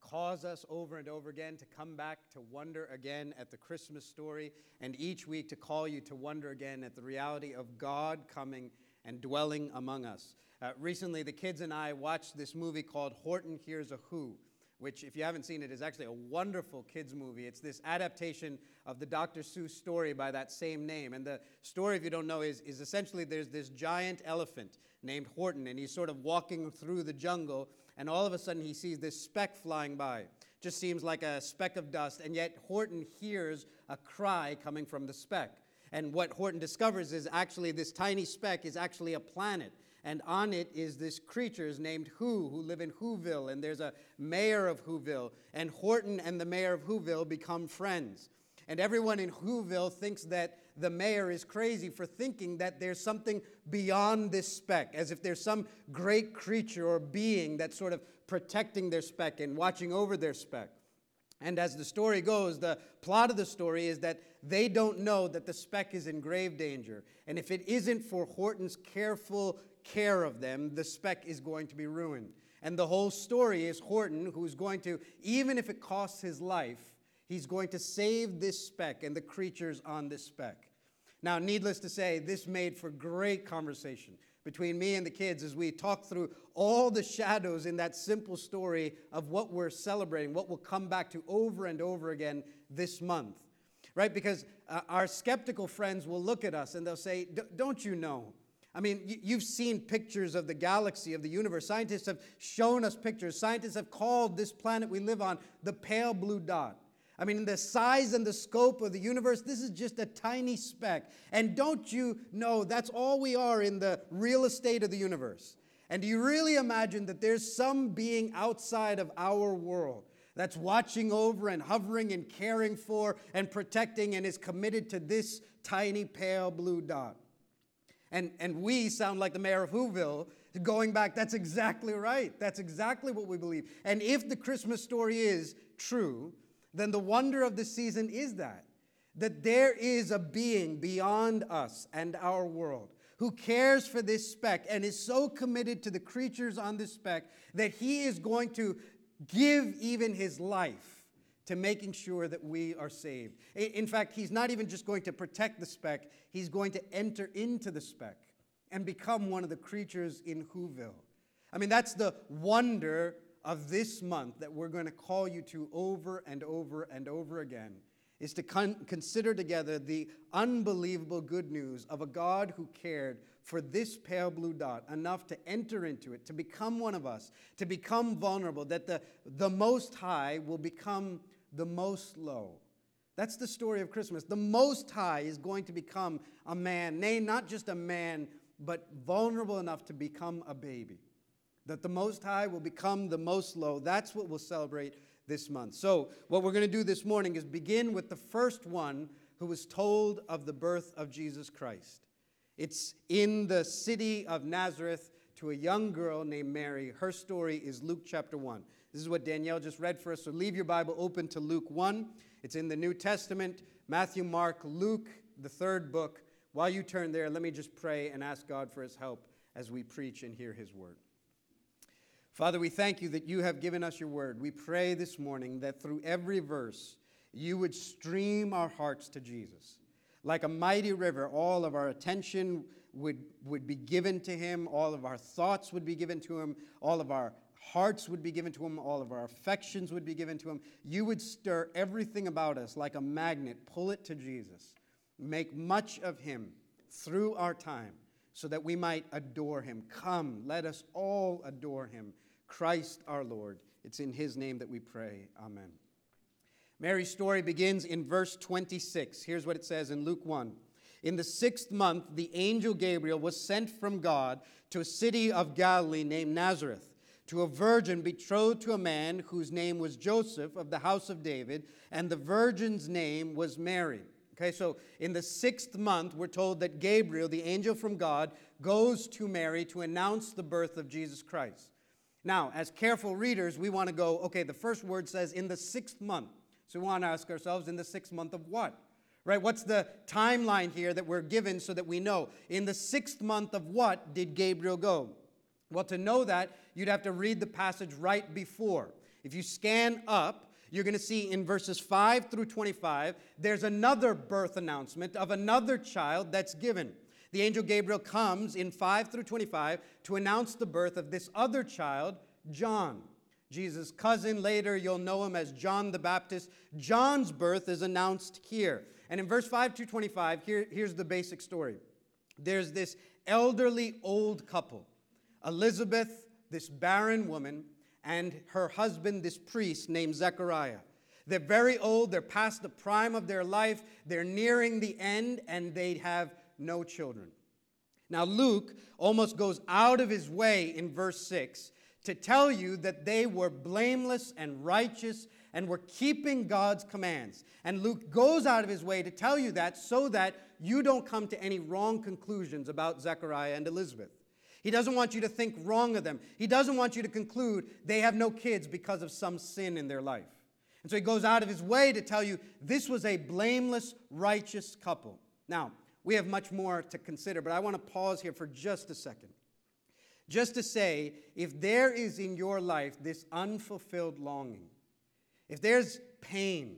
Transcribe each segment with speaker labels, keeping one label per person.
Speaker 1: cause us over and over again to come back to wonder again at the Christmas story, and each week to call you to wonder again at the reality of God coming and dwelling among us. Uh, recently, the kids and I watched this movie called Horton Hears a Who which, if you haven't seen it, is actually a wonderful kids' movie. It's this adaptation of the Dr. Seuss story by that same name. And the story, if you don't know, is, is essentially there's this giant elephant named Horton, and he's sort of walking through the jungle, and all of a sudden he sees this speck flying by. Just seems like a speck of dust, and yet Horton hears a cry coming from the speck. And what Horton discovers is actually this tiny speck is actually a planet and on it is this creatures named Who, who live in Whoville, and there's a mayor of Whoville, and Horton and the mayor of Whoville become friends. And everyone in Whoville thinks that the mayor is crazy for thinking that there's something beyond this speck, as if there's some great creature or being that's sort of protecting their speck and watching over their speck. And as the story goes, the plot of the story is that they don't know that the speck is in grave danger. And if it isn't for Horton's careful care of them, the speck is going to be ruined. And the whole story is Horton, who's going to, even if it costs his life, he's going to save this speck and the creatures on this speck. Now, needless to say, this made for great conversation between me and the kids as we talked through all the shadows in that simple story of what we're celebrating, what we'll come back to over and over again this month. Right? Because uh, our skeptical friends will look at us and they'll say, Don't you know? I mean, you've seen pictures of the galaxy, of the universe. Scientists have shown us pictures. Scientists have called this planet we live on the pale blue dot. I mean, in the size and the scope of the universe, this is just a tiny speck. And don't you know that's all we are in the real estate of the universe? And do you really imagine that there's some being outside of our world that's watching over and hovering and caring for and protecting and is committed to this tiny pale blue dot? And, and we sound like the mayor of Whoville going back. That's exactly right. That's exactly what we believe. And if the Christmas story is true, then the wonder of the season is that that there is a being beyond us and our world who cares for this speck and is so committed to the creatures on this speck that he is going to give even his life to making sure that we are saved. In fact, he's not even just going to protect the speck, he's going to enter into the speck and become one of the creatures in Whoville. I mean, that's the wonder of this month that we're going to call you to over and over and over again is to con- consider together the unbelievable good news of a God who cared for this pale blue dot enough to enter into it, to become one of us, to become vulnerable, that the, the Most High will become the most low. That's the story of Christmas. The Most High is going to become a man, nay, not just a man, but vulnerable enough to become a baby. That the Most High will become the most low. That's what we'll celebrate this month. So, what we're going to do this morning is begin with the first one who was told of the birth of Jesus Christ. It's in the city of Nazareth to a young girl named Mary. Her story is Luke chapter 1. This is what Danielle just read for us. So leave your Bible open to Luke 1. It's in the New Testament Matthew, Mark, Luke, the third book. While you turn there, let me just pray and ask God for his help as we preach and hear his word. Father, we thank you that you have given us your word. We pray this morning that through every verse, you would stream our hearts to Jesus. Like a mighty river, all of our attention would, would be given to him, all of our thoughts would be given to him, all of our hearts would be given to him, all of our affections would be given to him. You would stir everything about us like a magnet, pull it to Jesus, make much of him through our time so that we might adore him. Come, let us all adore him, Christ our Lord. It's in his name that we pray. Amen. Mary's story begins in verse 26. Here's what it says in Luke 1. In the sixth month, the angel Gabriel was sent from God to a city of Galilee named Nazareth to a virgin betrothed to a man whose name was Joseph of the house of David, and the virgin's name was Mary. Okay, so in the sixth month, we're told that Gabriel, the angel from God, goes to Mary to announce the birth of Jesus Christ. Now, as careful readers, we want to go, okay, the first word says in the sixth month. So we want to ask ourselves, in the sixth month of what? Right? What's the timeline here that we're given so that we know? In the sixth month of what did Gabriel go? Well, to know that, you'd have to read the passage right before. If you scan up, you're going to see in verses 5 through 25, there's another birth announcement of another child that's given. The angel Gabriel comes in 5 through 25 to announce the birth of this other child, John. Jesus' cousin, later you'll know him as John the Baptist. John's birth is announced here. And in verse 5 to 25, here, here's the basic story. There's this elderly old couple, Elizabeth, this barren woman, and her husband, this priest named Zechariah. They're very old, they're past the prime of their life, they're nearing the end, and they have no children. Now, Luke almost goes out of his way in verse 6 to tell you that they were blameless and righteous and were keeping God's commands. And Luke goes out of his way to tell you that so that you don't come to any wrong conclusions about Zechariah and Elizabeth. He doesn't want you to think wrong of them. He doesn't want you to conclude they have no kids because of some sin in their life. And so he goes out of his way to tell you this was a blameless, righteous couple. Now, we have much more to consider, but I want to pause here for just a second. Just to say, if there is in your life this unfulfilled longing, if there's pain,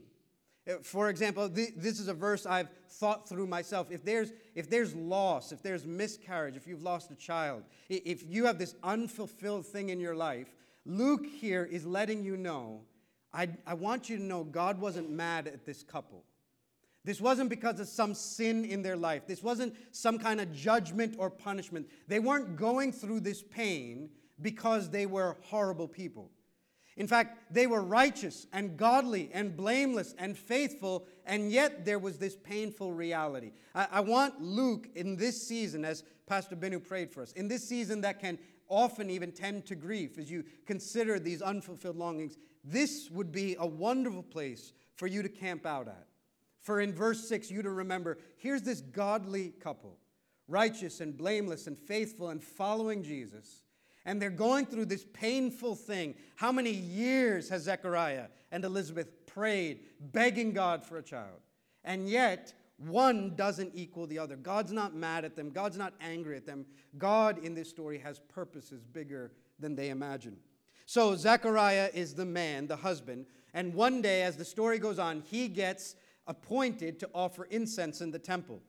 Speaker 1: Uh, for example, this is a verse I've thought through myself. If there's, if there's loss, if there's miscarriage, if you've lost a child, if you have this unfulfilled thing in your life, Luke here is letting you know I, I want you to know God wasn't mad at this couple. This wasn't because of some sin in their life. This wasn't some kind of judgment or punishment. They weren't going through this pain because they were horrible people. In fact, they were righteous and godly and blameless and faithful, and yet there was this painful reality. I, I, want Luke in this season, as Pastor Benu prayed for us, in this season that can often even tend to grief as you consider these unfulfilled longings, this would be a wonderful place for you to camp out at. For in verse 6, you to remember here's this godly couple, righteous and blameless and faithful and following Jesus and they're going through this painful thing. How many years has Zechariah and Elizabeth prayed, begging God for a child? And yet, one doesn't equal the other. God's not mad at them, God's not angry at them. God in this story has purposes bigger than they imagine. So, Zechariah is the man, the husband, and one day, as the story goes on, he gets appointed to offer incense in the temple.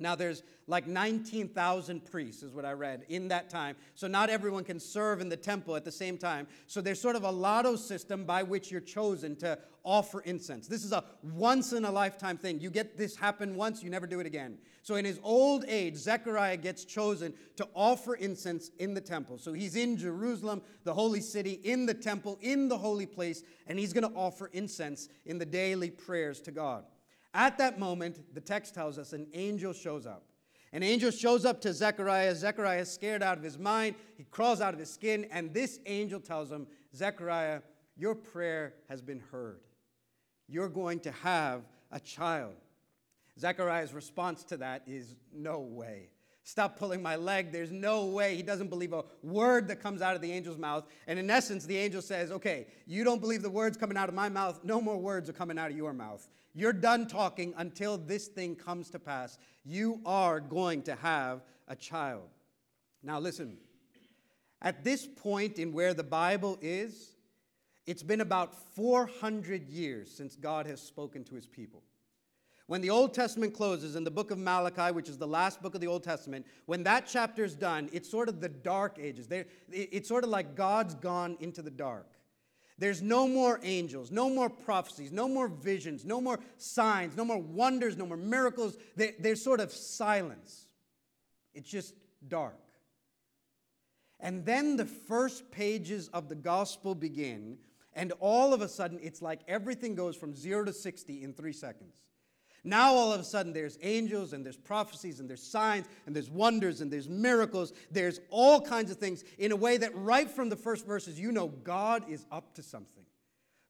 Speaker 1: Now, there's like 19,000 priests, is what I read, in that time. So, not everyone can serve in the temple at the same time. So, there's sort of a lotto system by which you're chosen to offer incense. This is a once in a lifetime thing. You get this happen once, you never do it again. So, in his old age, Zechariah gets chosen to offer incense in the temple. So, he's in Jerusalem, the holy city, in the temple, in the holy place, and he's going to offer incense in the daily prayers to God. At that moment, the text tells us an angel shows up. An angel shows up to Zechariah. Zechariah is scared out of his mind. He crawls out of his skin, and this angel tells him, Zechariah, your prayer has been heard. You're going to have a child. Zechariah's response to that is, No way. Stop pulling my leg. There's no way. He doesn't believe a word that comes out of the angel's mouth. And in essence, the angel says, Okay, you don't believe the words coming out of my mouth. No more words are coming out of your mouth. You're done talking until this thing comes to pass. You are going to have a child. Now, listen, at this point in where the Bible is, it's been about 400 years since God has spoken to his people. When the Old Testament closes in the book of Malachi, which is the last book of the Old Testament, when that chapter is done, it's sort of the dark ages. It's sort of like God's gone into the dark. There's no more angels, no more prophecies, no more visions, no more signs, no more wonders, no more miracles. there's sort of silence. It's just dark. And then the first pages of the gospel begin, and all of a sudden, it's like everything goes from zero to 60 in three seconds. Now, all of a sudden, there's angels and there's prophecies and there's signs and there's wonders and there's miracles. There's all kinds of things in a way that, right from the first verses, you know God is up to something.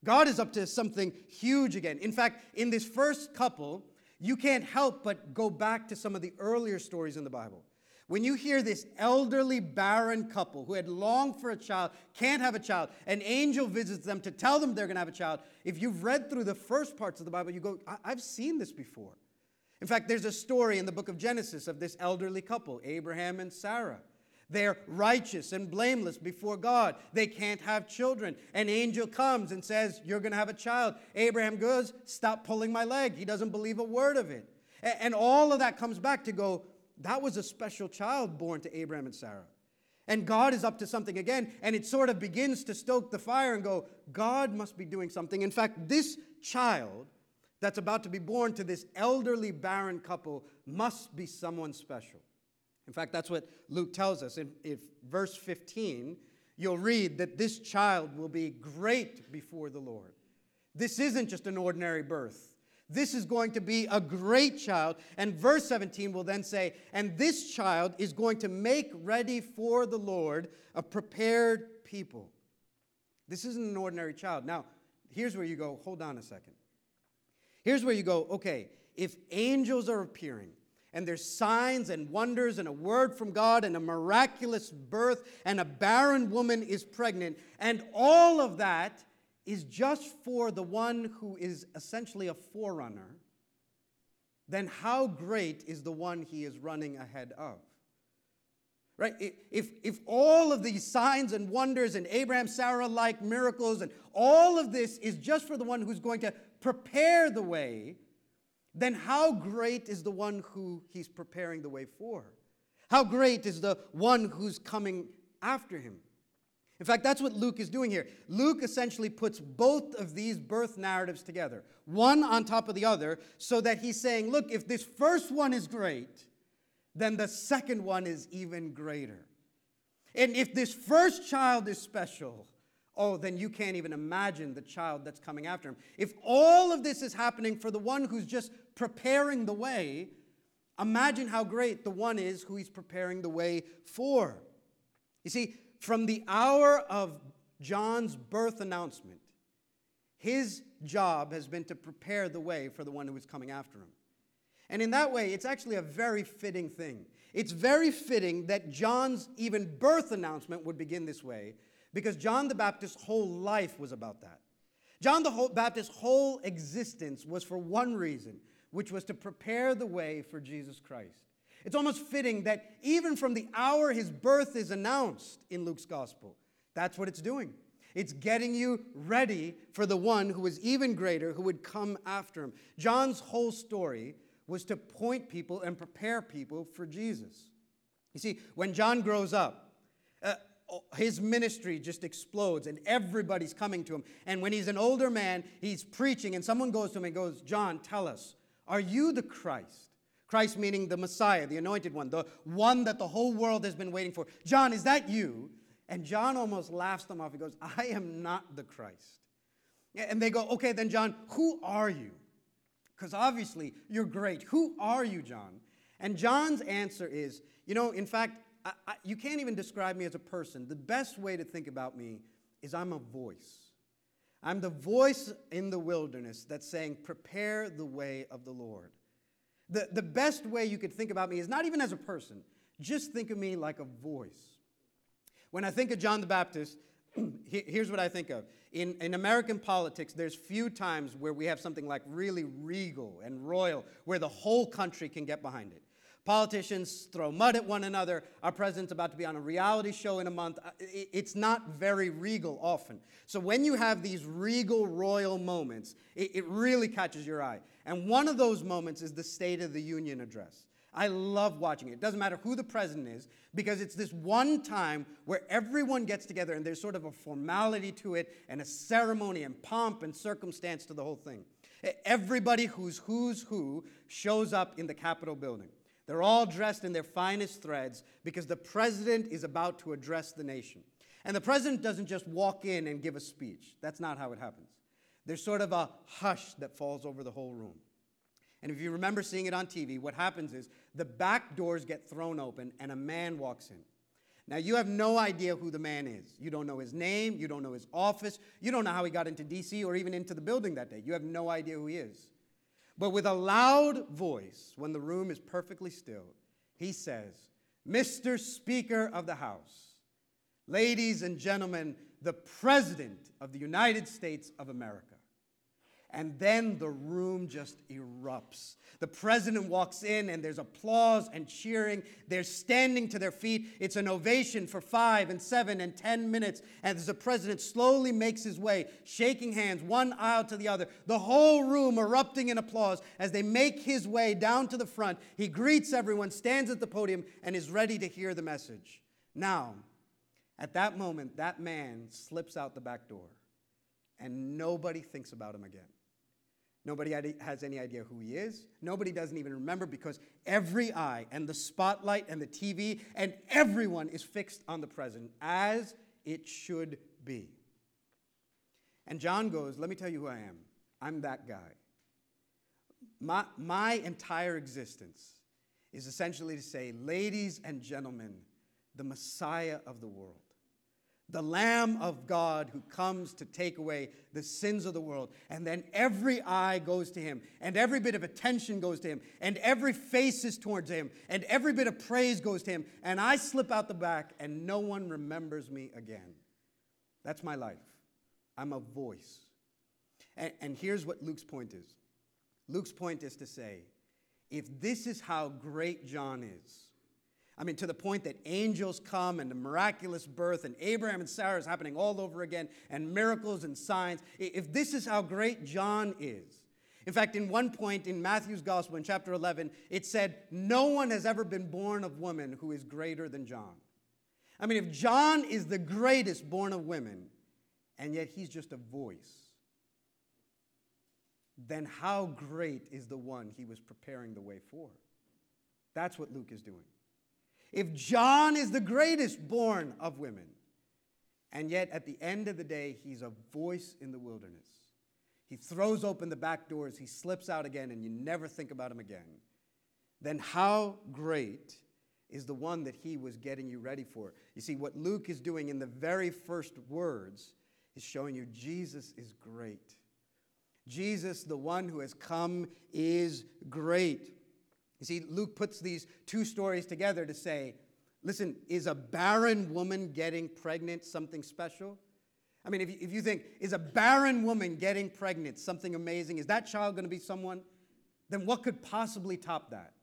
Speaker 1: God is up to something huge again. In fact, in this first couple, you can't help but go back to some of the earlier stories in the Bible. When you hear this elderly barren couple who had longed for a child, can't have a child, an angel visits them to tell them they're going to have a child, if you've read through the first parts of the Bible, you go, I've seen this before. In fact, there's a story in the book of Genesis of this elderly couple, Abraham and Sarah. They're righteous and blameless before God. They can't have children. An angel comes and says, You're going to have a child. Abraham goes, Stop pulling my leg. He doesn't believe a word of it. And all of that comes back to go, That was a special child born to Abraham and Sarah. And God is up to something again. And it sort of begins to stoke the fire and go, God must be doing something. In fact, this child that's about to be born to this elderly barren couple must be someone special. In fact, that's what Luke tells us. In, in verse 15, you'll read that this child will be great before the Lord. This isn't just an ordinary birth. This is going to be a great child. And verse 17 will then say, And this child is going to make ready for the Lord a prepared people. This isn't an ordinary child. Now, here's where you go, hold on a second. Here's where you go, okay, if angels are appearing, and there's signs and wonders and a word from God and a miraculous birth and a barren woman is pregnant. And all of that is just for the one who is essentially a forerunner. Then how great is the one he is running ahead of? Right? If, if all of these signs and wonders and Abraham, Sarah like miracles and all of this is just for the one who's going to prepare the way then how great is the one who he's preparing the way for? How great is the one who's coming after him? In fact, that's what Luke is doing here. Luke essentially puts both of these birth narratives together, one on top of the other, so that he's saying, look, if this first one is great, then the second one is even greater. And if this first child is special, oh, then you can't even imagine the child that's coming after him. If all of this is happening for the one who's just preparing the way, imagine how great the one is who he's preparing the way for. You see, from the hour of John's birth announcement, his job has been to prepare the way for the one who is coming after him. And in that way, it's actually a very fitting thing. It's very fitting that John's even birth announcement would begin this way because John the Baptist's whole life was about that. John the Baptist's whole existence was for one reason, which was to prepare the way for Jesus Christ. It's almost fitting that even from the hour his birth is announced in Luke's gospel, that's what it's doing. It's getting you ready for the one who is even greater, who would come after him. John's whole story was to point people and prepare people for Jesus. You see, when John grows up, uh, his ministry just explodes and everybody's coming to him. And when he's an older man, he's preaching, and someone goes to him and goes, John, tell us, are you the Christ? Christ meaning the Messiah, the anointed one, the one that the whole world has been waiting for. John, is that you? And John almost laughs them off. He goes, I am not the Christ. And they go, okay, then, John, who are you? Because obviously you're great. Who are you, John? And John's answer is, you know, in fact, I, I, you can't even describe me as a person. The best way to think about me is I'm a voice. I'm the voice in the wilderness that's saying, Prepare the way of the Lord. The, the best way you could think about me is not even as a person, just think of me like a voice. When I think of John the Baptist, here's what I think of. In, in American politics, there's few times where we have something like really regal and royal, where the whole country can get behind it. Politicians throw mud at one another. Our president's about to be on a reality show in a month. Uh, it's not very regal often. So when you have these regal royal moments, it, really catches your eye. And one of those moments is the State of the Union address. I love watching it. It doesn't matter who the president is, because it's this one time where everyone gets together and there's sort of a formality to it and a ceremony and pomp and circumstance to the whole thing. Everybody who's who's who shows up in the Capitol building. They're all dressed in their finest threads because the president is about to address the nation. And the president doesn't just walk in and give a speech. That's not how it happens. There's sort of a hush that falls over the whole room. And if you remember seeing it on TV, what happens is the back doors get thrown open and a man walks in. Now, you have no idea who the man is. You don't know his name, you don't know his office, you don't know how he got into DC or even into the building that day. You have no idea who he is. But with a loud voice, when the room is perfectly still, he says, Mr. Speaker of the House, ladies and gentlemen, the President of the United States of America. And then the room just erupts. The president walks in, and there's applause and cheering. They're standing to their feet. It's an ovation for five and seven and ten minutes. And as the president slowly makes his way, shaking hands one aisle to the other, the whole room erupting in applause as they make his way down to the front. He greets everyone, stands at the podium, and is ready to hear the message. Now, at that moment, that man slips out the back door, and nobody thinks about him again. Nobody has any idea who he is. Nobody doesn't even remember because every eye and the spotlight and the TV and everyone is fixed on the present as it should be. And John goes, Let me tell you who I am. I'm that guy. My, my entire existence is essentially to say, Ladies and gentlemen, the Messiah of the world the Lamb of God who comes to take away the sins of the world. And then every eye goes to him, and every bit of attention goes to him, and every face is towards him, and every bit of praise goes to him. And I slip out the back, and no one remembers me again. That's my life. I'm a voice. And, and here's what Luke's point is Luke's point is to say, if this is how great John is, I mean, to the point that angels come and the miraculous birth and Abraham and Sarah is happening all over again and miracles and signs. If this is how great John is, in fact, in one point in Matthew's gospel in chapter 11, it said, No one has ever been born of woman who is greater than John. I mean, if John is the greatest born of women, and yet he's just a voice, then how great is the one he was preparing the way for? That's what Luke is doing. If John is the greatest born of women, and yet at the end of the day, he's a voice in the wilderness. He throws open the back doors, he slips out again, and you never think about him again. Then how great is the one that he was getting you ready for? You see, what Luke is doing in the very first words is showing you Jesus is great. Jesus, the one who has come, is great. You see, Luke puts these two stories together to say, listen, is a barren woman getting pregnant something special? I mean, if you, if you think, is a barren woman getting pregnant something amazing? Is that child going to be someone? Then what could possibly top that?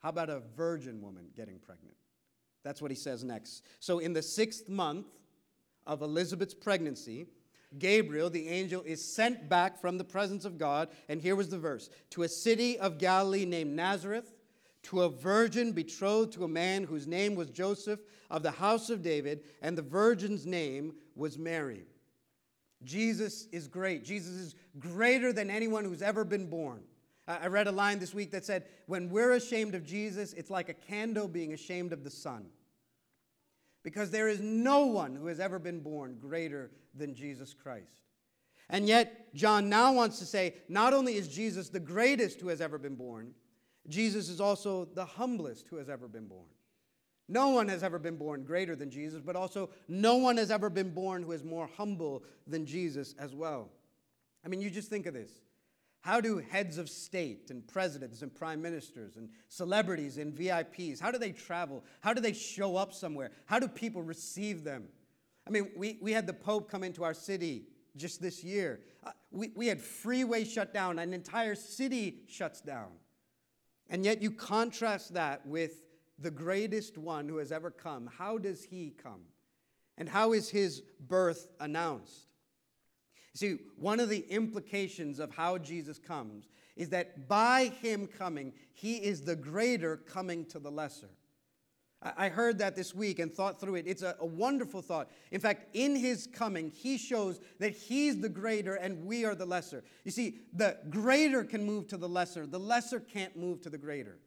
Speaker 1: How about a virgin woman getting pregnant? That's what he says next. So, in the sixth month of Elizabeth's pregnancy, Gabriel, the angel, is sent back from the presence of God. And here was the verse to a city of Galilee named Nazareth, to a virgin betrothed to a man whose name was Joseph of the house of David, and the virgin's name was Mary. Jesus is great. Jesus is greater than anyone who's ever been born. I read a line this week that said, When we're ashamed of Jesus, it's like a candle being ashamed of the sun because there is no one who has ever been born greater than Jesus Christ. And yet, John now wants to say not only is Jesus the greatest who has ever been born, Jesus is also the humblest who has ever been born. No one has ever been born greater than Jesus, but also no one has ever been born who is more humble than Jesus as well. I mean, you just think of this. How do heads of state and presidents and prime ministers and celebrities and VIPs, how do they travel? How do they show up somewhere? How do people receive them? I mean, we, we had the Pope come into our city just this year. Uh, we, we had freeway shut down, an entire city shuts down. And yet you contrast that with the greatest one who has ever come. How does he come? And how is his birth announced? See, one of the implications of how Jesus comes is that by him coming, he is the greater coming to the lesser. I heard that this week and thought through it. It's a, a, wonderful thought. In fact, in his coming, he shows that he's the greater and we are the lesser. You see, the greater can move to the lesser, the lesser can't move to the greater.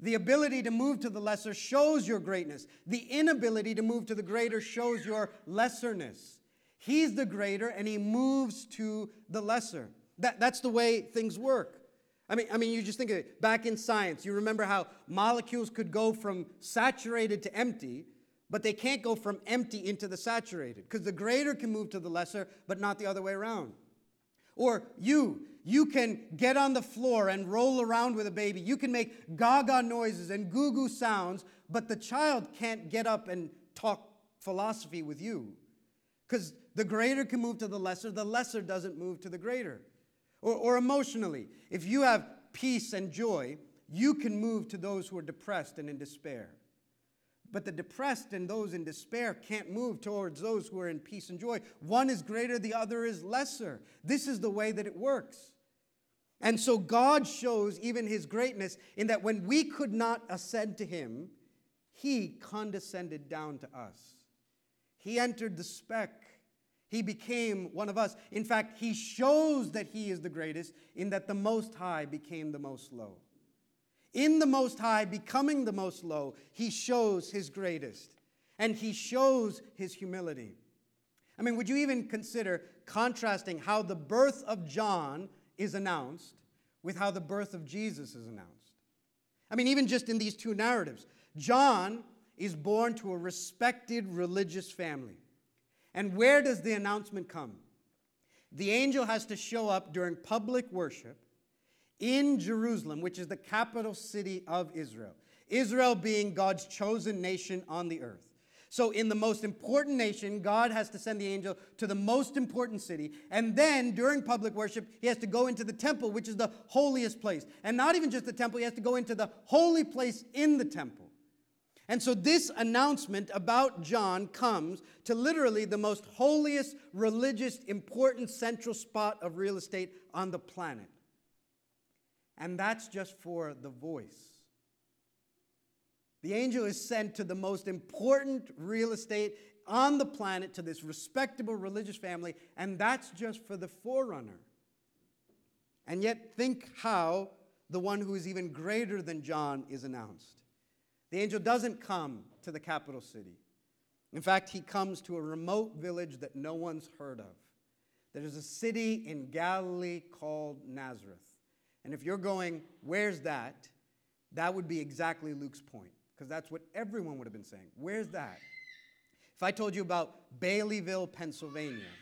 Speaker 1: The ability to move to the lesser shows your greatness, the inability to move to the greater shows your lesserness. He's the greater and he moves to the lesser. That, that's the way things work. I mean, I mean, you just think of it. Back in science, you remember how molecules could go from saturated to empty, but they can't go from empty into the saturated because the greater can move to the lesser, but not the other way around. Or you, you can get on the floor and roll around with a baby. You can make gaga noises and goo goo sounds, but the child can't get up and talk philosophy with you because the greater can move to the lesser, the lesser doesn't move to the greater. Or, or emotionally, if you have peace and joy, you can move to those who are depressed and in despair. But the depressed and those in despair can't move towards those who are in peace and joy. One is greater, the other is lesser. This is the way that it works. And so God shows even his greatness in that when we could not ascend to him, he condescended down to us. He entered the speck. He became one of us. In fact, he shows that he is the greatest in that the Most High became the most low. In the Most High, becoming the most low, he shows his greatest and he shows his humility. I mean, would you even consider contrasting how the birth of John is announced with how the birth of Jesus is announced? I mean, even just in these two narratives, John is born to a respected religious family. And where does the announcement come? The angel has to show up during public worship in Jerusalem, which is the capital city of Israel. Israel being God's chosen nation on the earth. So, in the most important nation, God has to send the angel to the most important city. And then, during public worship, he has to go into the temple, which is the holiest place. And not even just the temple, he has to go into the holy place in the temple. And so, this announcement about John comes to literally the most holiest, religious, important central spot of real estate on the planet. And that's just for the voice. The angel is sent to the most important real estate on the planet, to this respectable religious family, and that's just for the forerunner. And yet, think how the one who is even greater than John is announced. The angel doesn't come to the capital city. In fact, he comes to a remote village that no one's heard of. There's a city in Galilee called Nazareth. And if you're going, where's that? That would be exactly Luke's point, because that's what everyone would have been saying. Where's that? If I told you about Baileyville, Pennsylvania,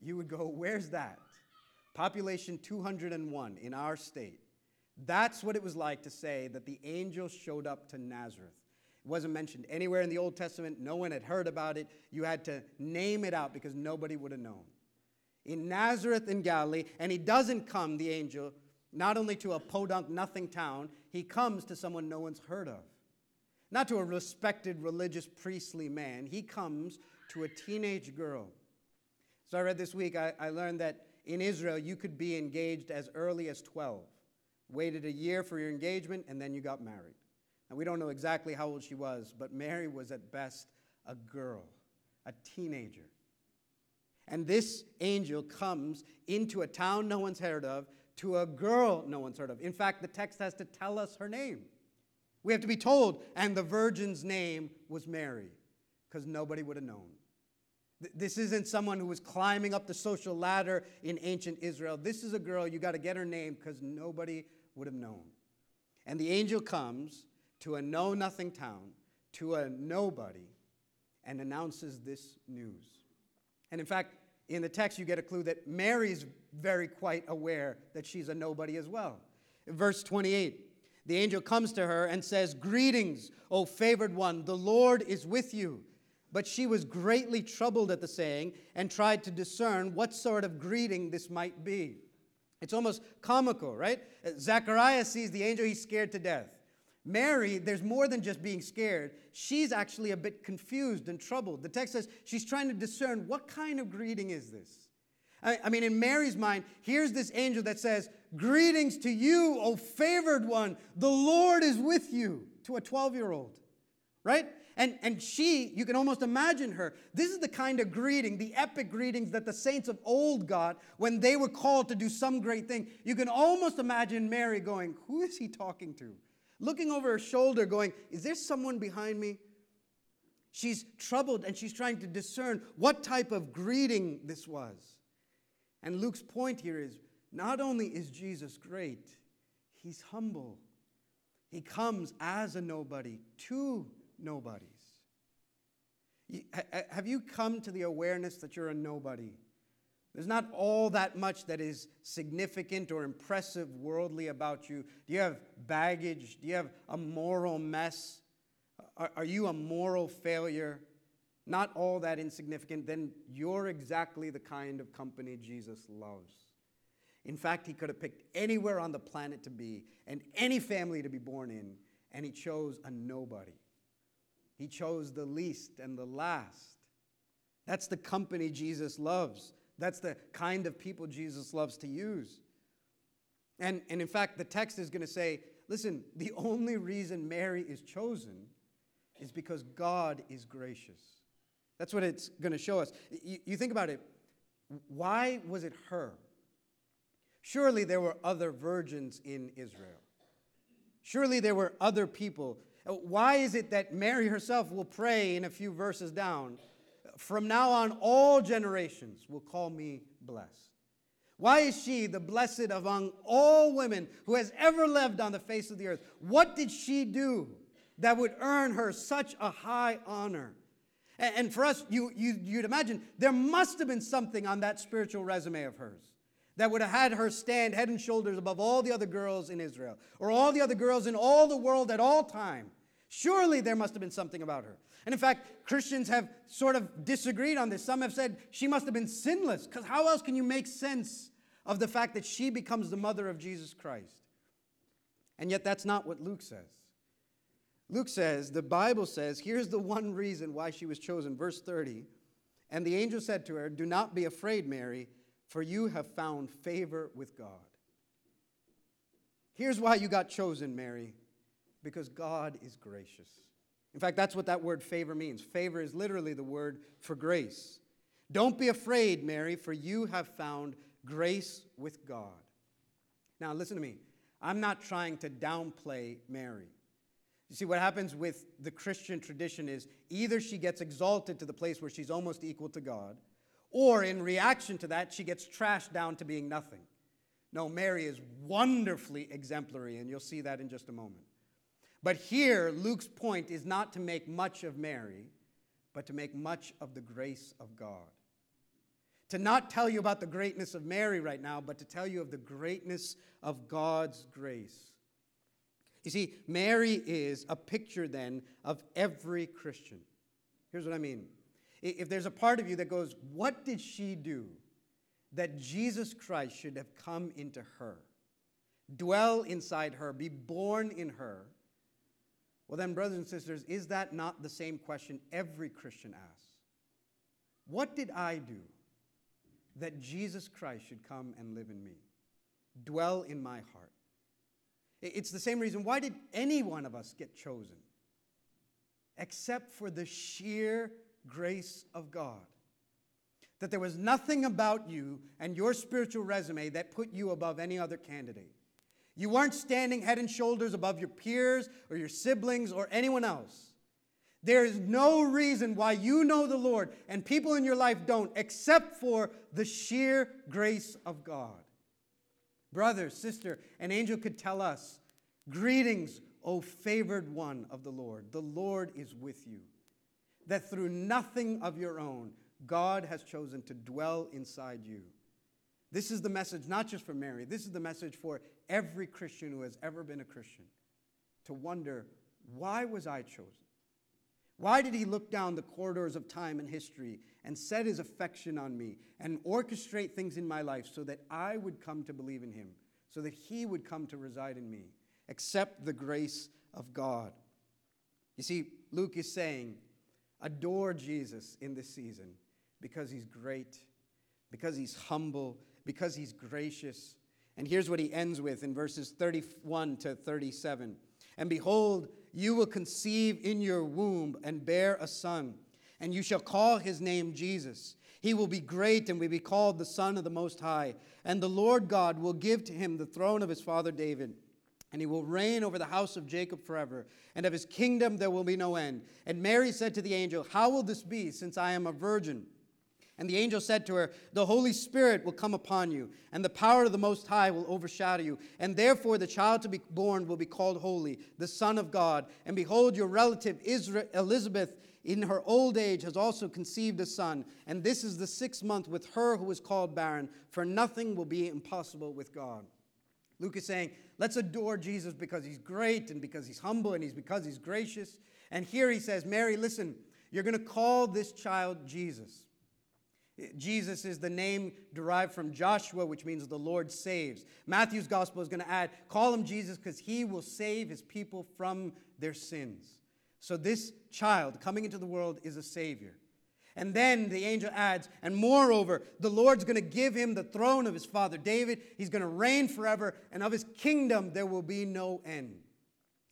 Speaker 1: you would go, where's that? Population 201 in our state. That's what it was like to say that the angel showed up to Nazareth. It wasn't mentioned anywhere in the Old Testament. No one had heard about it. You had to name it out because nobody would have known. In Nazareth in Galilee, and he doesn't come, the angel, not only to a podunk nothing town, he comes to someone no one's heard of. Not to a respected religious priestly man, he comes to a teenage girl. So I read this week, I, I learned that in Israel you could be engaged as early as 12. Waited a year for your engagement, and then you got married. Now, we don't know exactly how old she was, but Mary was at best a girl, a teenager. And this angel comes into a town no one's heard of to a girl no one's heard of. In fact, the text has to tell us her name. We have to be told, and the virgin's name was Mary, because nobody would have known. This isn't someone who was climbing up the social ladder in ancient Israel. This is a girl, you got to get her name because nobody would have known. And the angel comes to a know nothing town, to a nobody, and announces this news. And in fact, in the text, you get a clue that Mary's very quite aware that she's a nobody as well. Verse 28, the angel comes to her and says, Greetings, O favored one, the Lord is with you. But she was greatly troubled at the saying and tried to discern what sort of greeting this might be. It's almost comical, right? Uh, Zechariah sees the angel, he's scared to death. Mary, there's more than just being scared. She's actually a bit confused and troubled. The text says she's trying to discern what kind of greeting is this? I, I mean, in Mary's mind, here's this angel that says, Greetings to you, O favored one. The Lord is with you, to a 12 year old, right? And, and she, you can almost imagine her. This is the kind of greeting, the epic greetings that the saints of old got when they were called to do some great thing. You can almost imagine Mary going, Who is he talking to? looking over her shoulder, going, Is there someone behind me? She's troubled and she's trying to discern what type of greeting this was. And Luke's point here is not only is Jesus great, he's humble. He comes as a nobody to nobodies. Have you come to the awareness that you're a nobody? There's not all that much that is significant or impressive worldly about you. Do you have baggage? Do you have a moral mess? Are, are, you a moral failure? Not all that insignificant. Then you're exactly the kind of company Jesus loves. In fact, he could have picked anywhere on the planet to be and any family to be born in, and he chose a nobody. He chose the least and the last. That's the company Jesus loves. That's the kind of people Jesus loves to use. And, and in fact, the text is going to say listen, the only reason Mary is chosen is because God is gracious. That's what it's going to show us. You, you think about it. Why was it her? Surely there were other virgins in Israel. Surely there were other people. Uh, why is it that Mary herself will pray in a few verses down? From now on, all generations will call me blessed. Why is she the blessed among all women who has ever lived on the face of the earth? What did she do that would earn her such a high honor? And for us, you, you, you'd imagine there must have been something on that spiritual resume of hers that would have had her stand head and shoulders above all the other girls in Israel or all the other girls in all the world at all time. Surely there must have been something about her. And in fact, Christians have sort of disagreed on this. Some have said she must have been sinless, because how else can you make sense of the fact that she becomes the mother of Jesus Christ? And yet, that's not what Luke says. Luke says, the Bible says, here's the one reason why she was chosen. Verse 30 And the angel said to her, Do not be afraid, Mary for you have found favor with God. Here's why you got chosen, Mary because God is gracious. In fact, that's what that word favor means. Favor is literally the word for grace. Don't be afraid, Mary, for you have found grace with God. Now, listen to me. I'm not trying to downplay Mary. You see, what happens with the Christian tradition is either she gets exalted to the place where she's almost equal to God, or in reaction to that, she gets trashed down to being nothing. No, Mary is wonderfully exemplary, and you'll see that in just a moment. But here, Luke's point is not to make much of Mary, but to make much of the grace of God. To not tell you about the greatness of Mary right now, but to tell you of the greatness of God's grace. You see, Mary is a picture then of every Christian. Here's what I mean if there's a part of you that goes, What did she do that Jesus Christ should have come into her, dwell inside her, be born in her? Well, then, brothers and sisters, is that not the same question every Christian asks? What did I do that Jesus Christ should come and live in me, dwell in my heart? It's the same reason why did any one of us get chosen? Except for the sheer grace of God. That there was nothing about you and your spiritual resume that put you above any other candidate. You weren't standing head and shoulders above your peers or your siblings or anyone else. There is no reason why you know the Lord and people in your life don't, except for the sheer grace of God. Brother, sister, an angel could tell us, Greetings, O favored one of the Lord. The Lord is with you that through nothing of your own, God has chosen to dwell inside you. This is the message not just for Mary, this is the message for every Christian who has ever been a Christian to wonder why was I chosen? Why did he look down the corridors of time and history and set his affection on me and orchestrate things in my life so that I would come to believe in him, so that he would come to reside in me? Accept the grace of God. You see, Luke is saying, Adore Jesus in this season because he's great, because he's humble, because he's gracious. And here's what he ends with in verses 31 to 37. And behold, you will conceive in your womb and bear a son, and you shall call his name Jesus. He will be great and will be called the Son of the Most High. And the Lord God will give to him the throne of his father David and he will reign over the house of Jacob forever, and of his kingdom there will be no end. And Mary said to the angel, How will this be, since I am a virgin? And the angel said to her, The Holy Spirit will come upon you, and the power of the Most High will overshadow you. And therefore the child to be born will be called Holy, the Son of God. And behold, your relative Israel, Elizabeth, in her old age, has also conceived a son. And this is the sixth month with her who is called barren, for nothing will be impossible with God. Luke is saying, let's adore Jesus because he's great and because he's humble and he's because he's gracious. And here he says, Mary, listen, you're going to call this child Jesus. Jesus is the name derived from Joshua, which means the Lord saves. Matthew's gospel is going to add, call him Jesus because he will save his people from their sins. So this child coming into the world is a savior. And then the angel adds, and moreover, the Lord's going to give him the throne of his father David. He's going to reign forever, and of his kingdom there will be no end.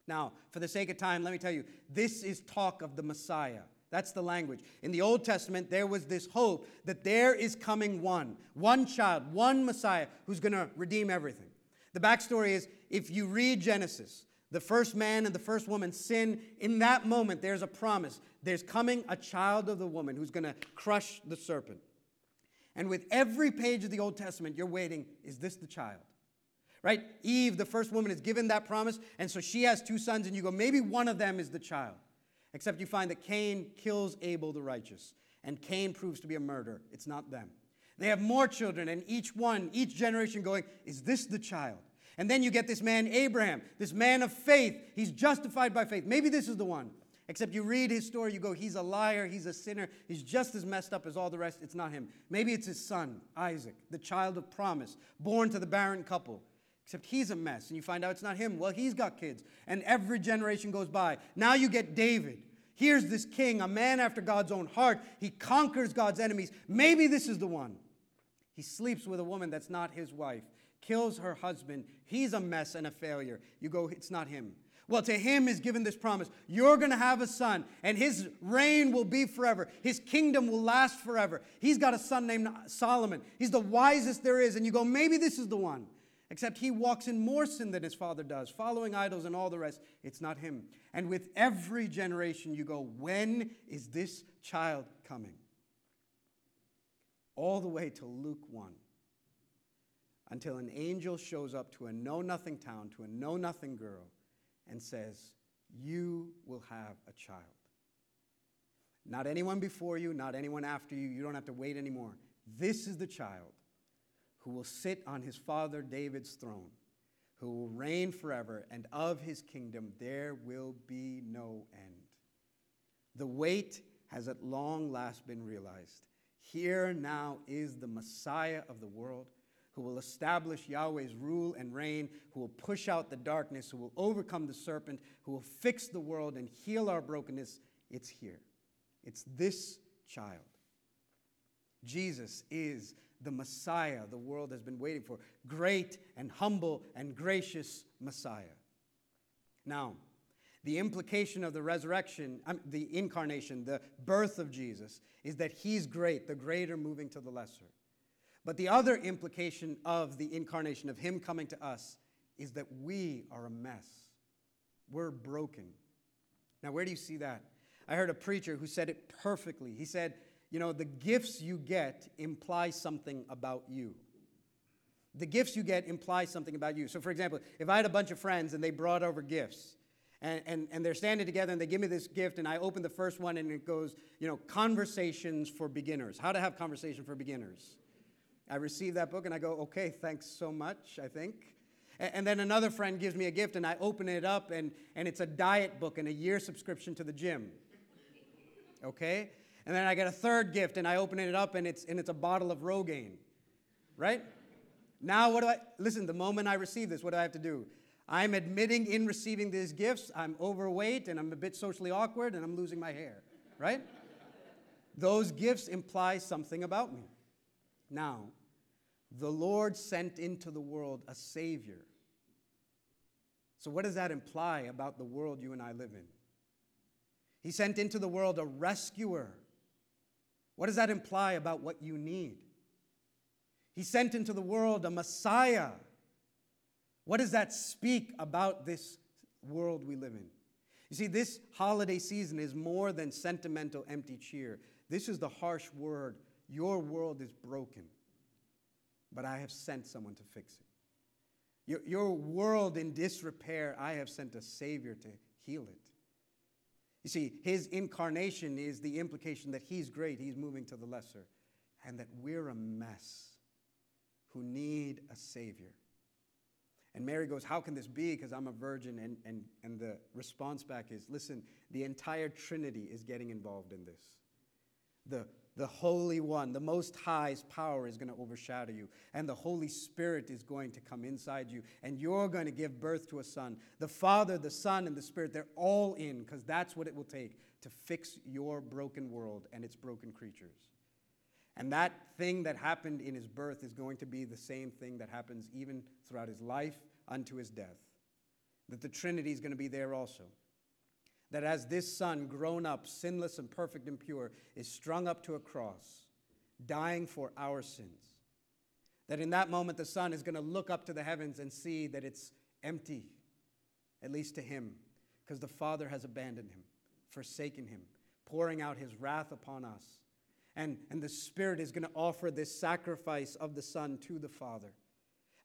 Speaker 1: Now, for the sake of time, let me tell you this is talk of the Messiah. That's the language. In the Old Testament, there was this hope that there is coming one, one child, one Messiah who's going to redeem everything. The backstory is if you read Genesis, the first man and the first woman sin. In that moment, there's a promise. There's coming a child of the woman who's going to crush the serpent. And with every page of the Old Testament, you're waiting, is this the child? Right? Eve, the first woman, is given that promise, and so she has two sons, and you go, maybe one of them is the child. Except you find that Cain kills Abel the righteous, and Cain proves to be a murderer. It's not them. They have more children, and each one, each generation going, is this the child? And then you get this man, Abraham, this man of faith. He's justified by faith. Maybe this is the one. Except you read his story, you go, he's a liar, he's a sinner, he's just as messed up as all the rest. It's not him. Maybe it's his son, Isaac, the child of promise, born to the barren couple. Except he's a mess, and you find out it's not him. Well, he's got kids, and every generation goes by. Now you get David. Here's this king, a man after God's own heart. He conquers God's enemies. Maybe this is the one. He sleeps with a woman that's not his wife kills her husband. He's a mess and a failure. You go, it's not him. Well, to him is given this promise you're going to have a son, and his reign will be forever. His kingdom will last forever. He's got a son named Solomon. He's the wisest there is. And you go, maybe this is the one. Except he walks in more sin than his father does, following idols and all the rest. It's not him. And with every generation, you go, when is this child coming? All the way to Luke 1 until an angel shows up to a know nothing town, to a know nothing girl, and says, You will have a child. Not anyone before you, not anyone after you. You don't have to wait anymore. This is the child who will sit on his father David's throne, who will reign forever, and of his kingdom there will be no end. The wait has at long last been realized. Here now is the Messiah of the world who will establish Yahweh's rule and reign, who will push out the darkness, who will overcome the serpent, who will fix the world and heal our brokenness, it's here. It's this child. Jesus is the Messiah the world has been waiting for. Great and humble and gracious Messiah. Now, the implication of the resurrection, um, the incarnation, the birth of Jesus, is that he's great, the greater moving to the lesser. But the other implication of the incarnation, of Him coming to us, is that we are a mess. We're broken. Now, where do you see that? I heard a preacher who said it perfectly. He said, You know, the gifts you get imply something about you. The gifts you get imply something about you. So, for example, if I had a bunch of friends and they brought over gifts, and, and, and they're standing together and they give me this gift, and I open the first one and it goes, you know, conversations for beginners. How to have conversation for beginners. I receive that book and I go, okay, thanks so much, I think. And then another friend gives me a gift and I open it up and, and it's a diet book and a year subscription to the gym. Okay? And then I get a third gift and I open it up and it's, and it's a bottle of Rogaine. Right? Now, what do I, listen, the moment I receive this, what do I have to do? I'm admitting in receiving these gifts, I'm overweight and I'm a bit socially awkward and I'm losing my hair. Right? Those gifts imply something about me. Now, the Lord sent into the world a Savior. So, what does that imply about the world you and I live in? He sent into the world a rescuer. What does that imply about what you need? He sent into the world a Messiah. What does that speak about this world we live in? You see, this holiday season is more than sentimental, empty cheer. This is the harsh word your world is broken but I have sent someone to fix it. Your, your world in disrepair, I have sent a Savior to heal it. You see, his incarnation is the implication that he's great, he's moving to the lesser, and that we're a mess who need a Savior. And Mary goes, How can this be? Because I'm a virgin. And, and, and the response back is, Listen, the entire Trinity is getting involved in this. The the Holy One, the Most High's power is going to overshadow you, and the Holy Spirit is going to come inside you, and you're going to give birth to a son. The Father, the Son, and the Spirit, they're all in because that's what it will take to fix your broken world and its broken creatures. And that thing that happened in his birth is going to be the same thing that happens even throughout his life unto his death. That the Trinity is going to be there also that as this son, grown up, sinless and perfect and pure, is strung up to a cross, dying for our sins, that in that moment the son is going to look up to the heavens and see that it's empty, at least to him, because the Father has abandoned him, forsaken him, pouring out his wrath upon us. And, and the Spirit is going to offer this sacrifice of the Son to the Father.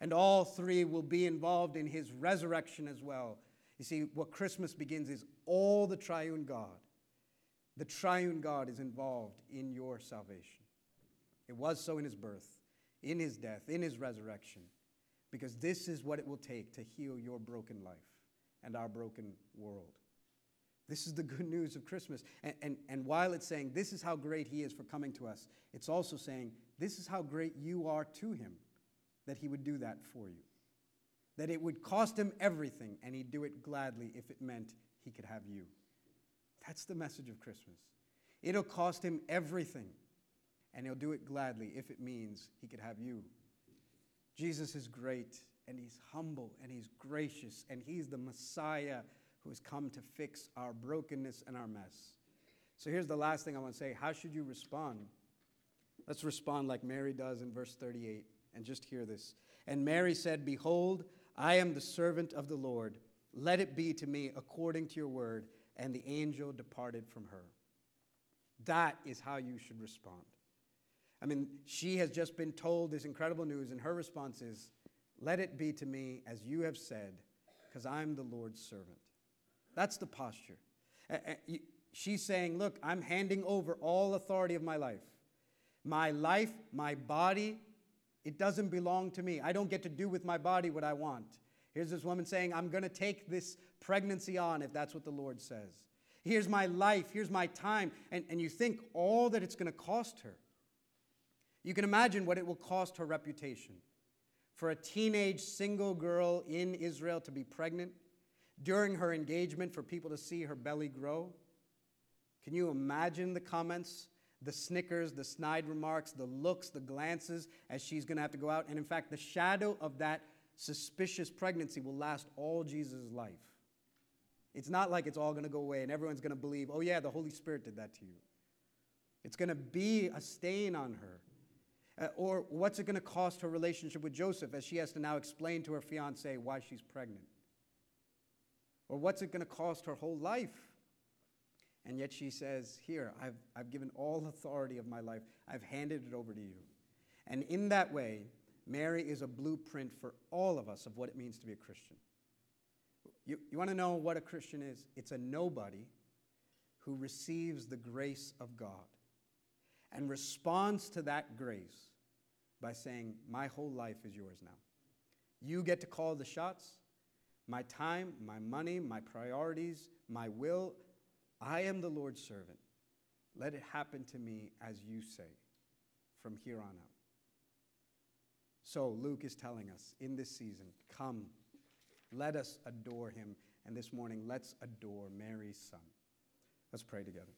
Speaker 1: And all three will be involved in his resurrection as well you see, what Christmas begins is all the triune God. The triune God is involved in your salvation. It was so in his birth, in his death, in his resurrection, because this is what it will take to heal your broken life and our broken world. This is the good news of Christmas. And, and, and while it's saying this is how great he is for coming to us, it's also saying this is how great you are to him that he would do that for you that it would cost him everything and he'd do it gladly if it meant he could have you. That's the message of Christmas. It'll cost him everything and he'll do it gladly if it means he could have you. Jesus is great and he's humble and he's gracious and he's the Messiah who has come to fix our brokenness and our mess. So here's the last thing I want to say. How should you respond? Let's respond like Mary does in verse 38 and just hear this. And Mary said, Behold, I am the servant of the Lord. Let it be to me according to your word. And the angel departed from her. That is how you should respond. I mean, she has just been told this incredible news, and her response is, Let it be to me as you have said, because I'm the Lord's servant. That's the posture. She's saying, Look, I'm handing over all authority of my life. My life, my body, it doesn't belong to me. I don't get to do with my body what I want. Here's this woman saying, I'm going to take this pregnancy on if that's what the Lord says. Here's my life. Here's my time. And, and you think all that it's going to cost her. You can imagine what it will cost her reputation. For a teenage single girl in Israel to be pregnant, during her engagement, for people to see her belly grow. Can you imagine the comments the snickers, the snide remarks, the looks, the glances as she's going to have to go out. And in fact, the shadow of that suspicious pregnancy will last all Jesus' life. It's not like it's all going to go away and everyone's going to believe, oh, yeah, the Holy Spirit did that to you. It's going to be a stain on her. Uh, or what's it going to cost her relationship with Joseph as she has to now explain to her fiance why she's pregnant? Or what's it going to cost her whole life? And yet she says, Here, I've, I've given all authority of my life, I've handed it over to you. And in that way, Mary is a blueprint for all of us of what it means to be a Christian. You, you want to know what a Christian is? It's a nobody who receives the grace of God and responds to that grace by saying, My whole life is yours now. You get to call the shots. My time, my money, my priorities, my will, I am the Lord's servant. Let it happen to me as you say from here on out. So Luke is telling us in this season, come, let us adore him. And this morning, let's adore Mary's son. Let's pray together.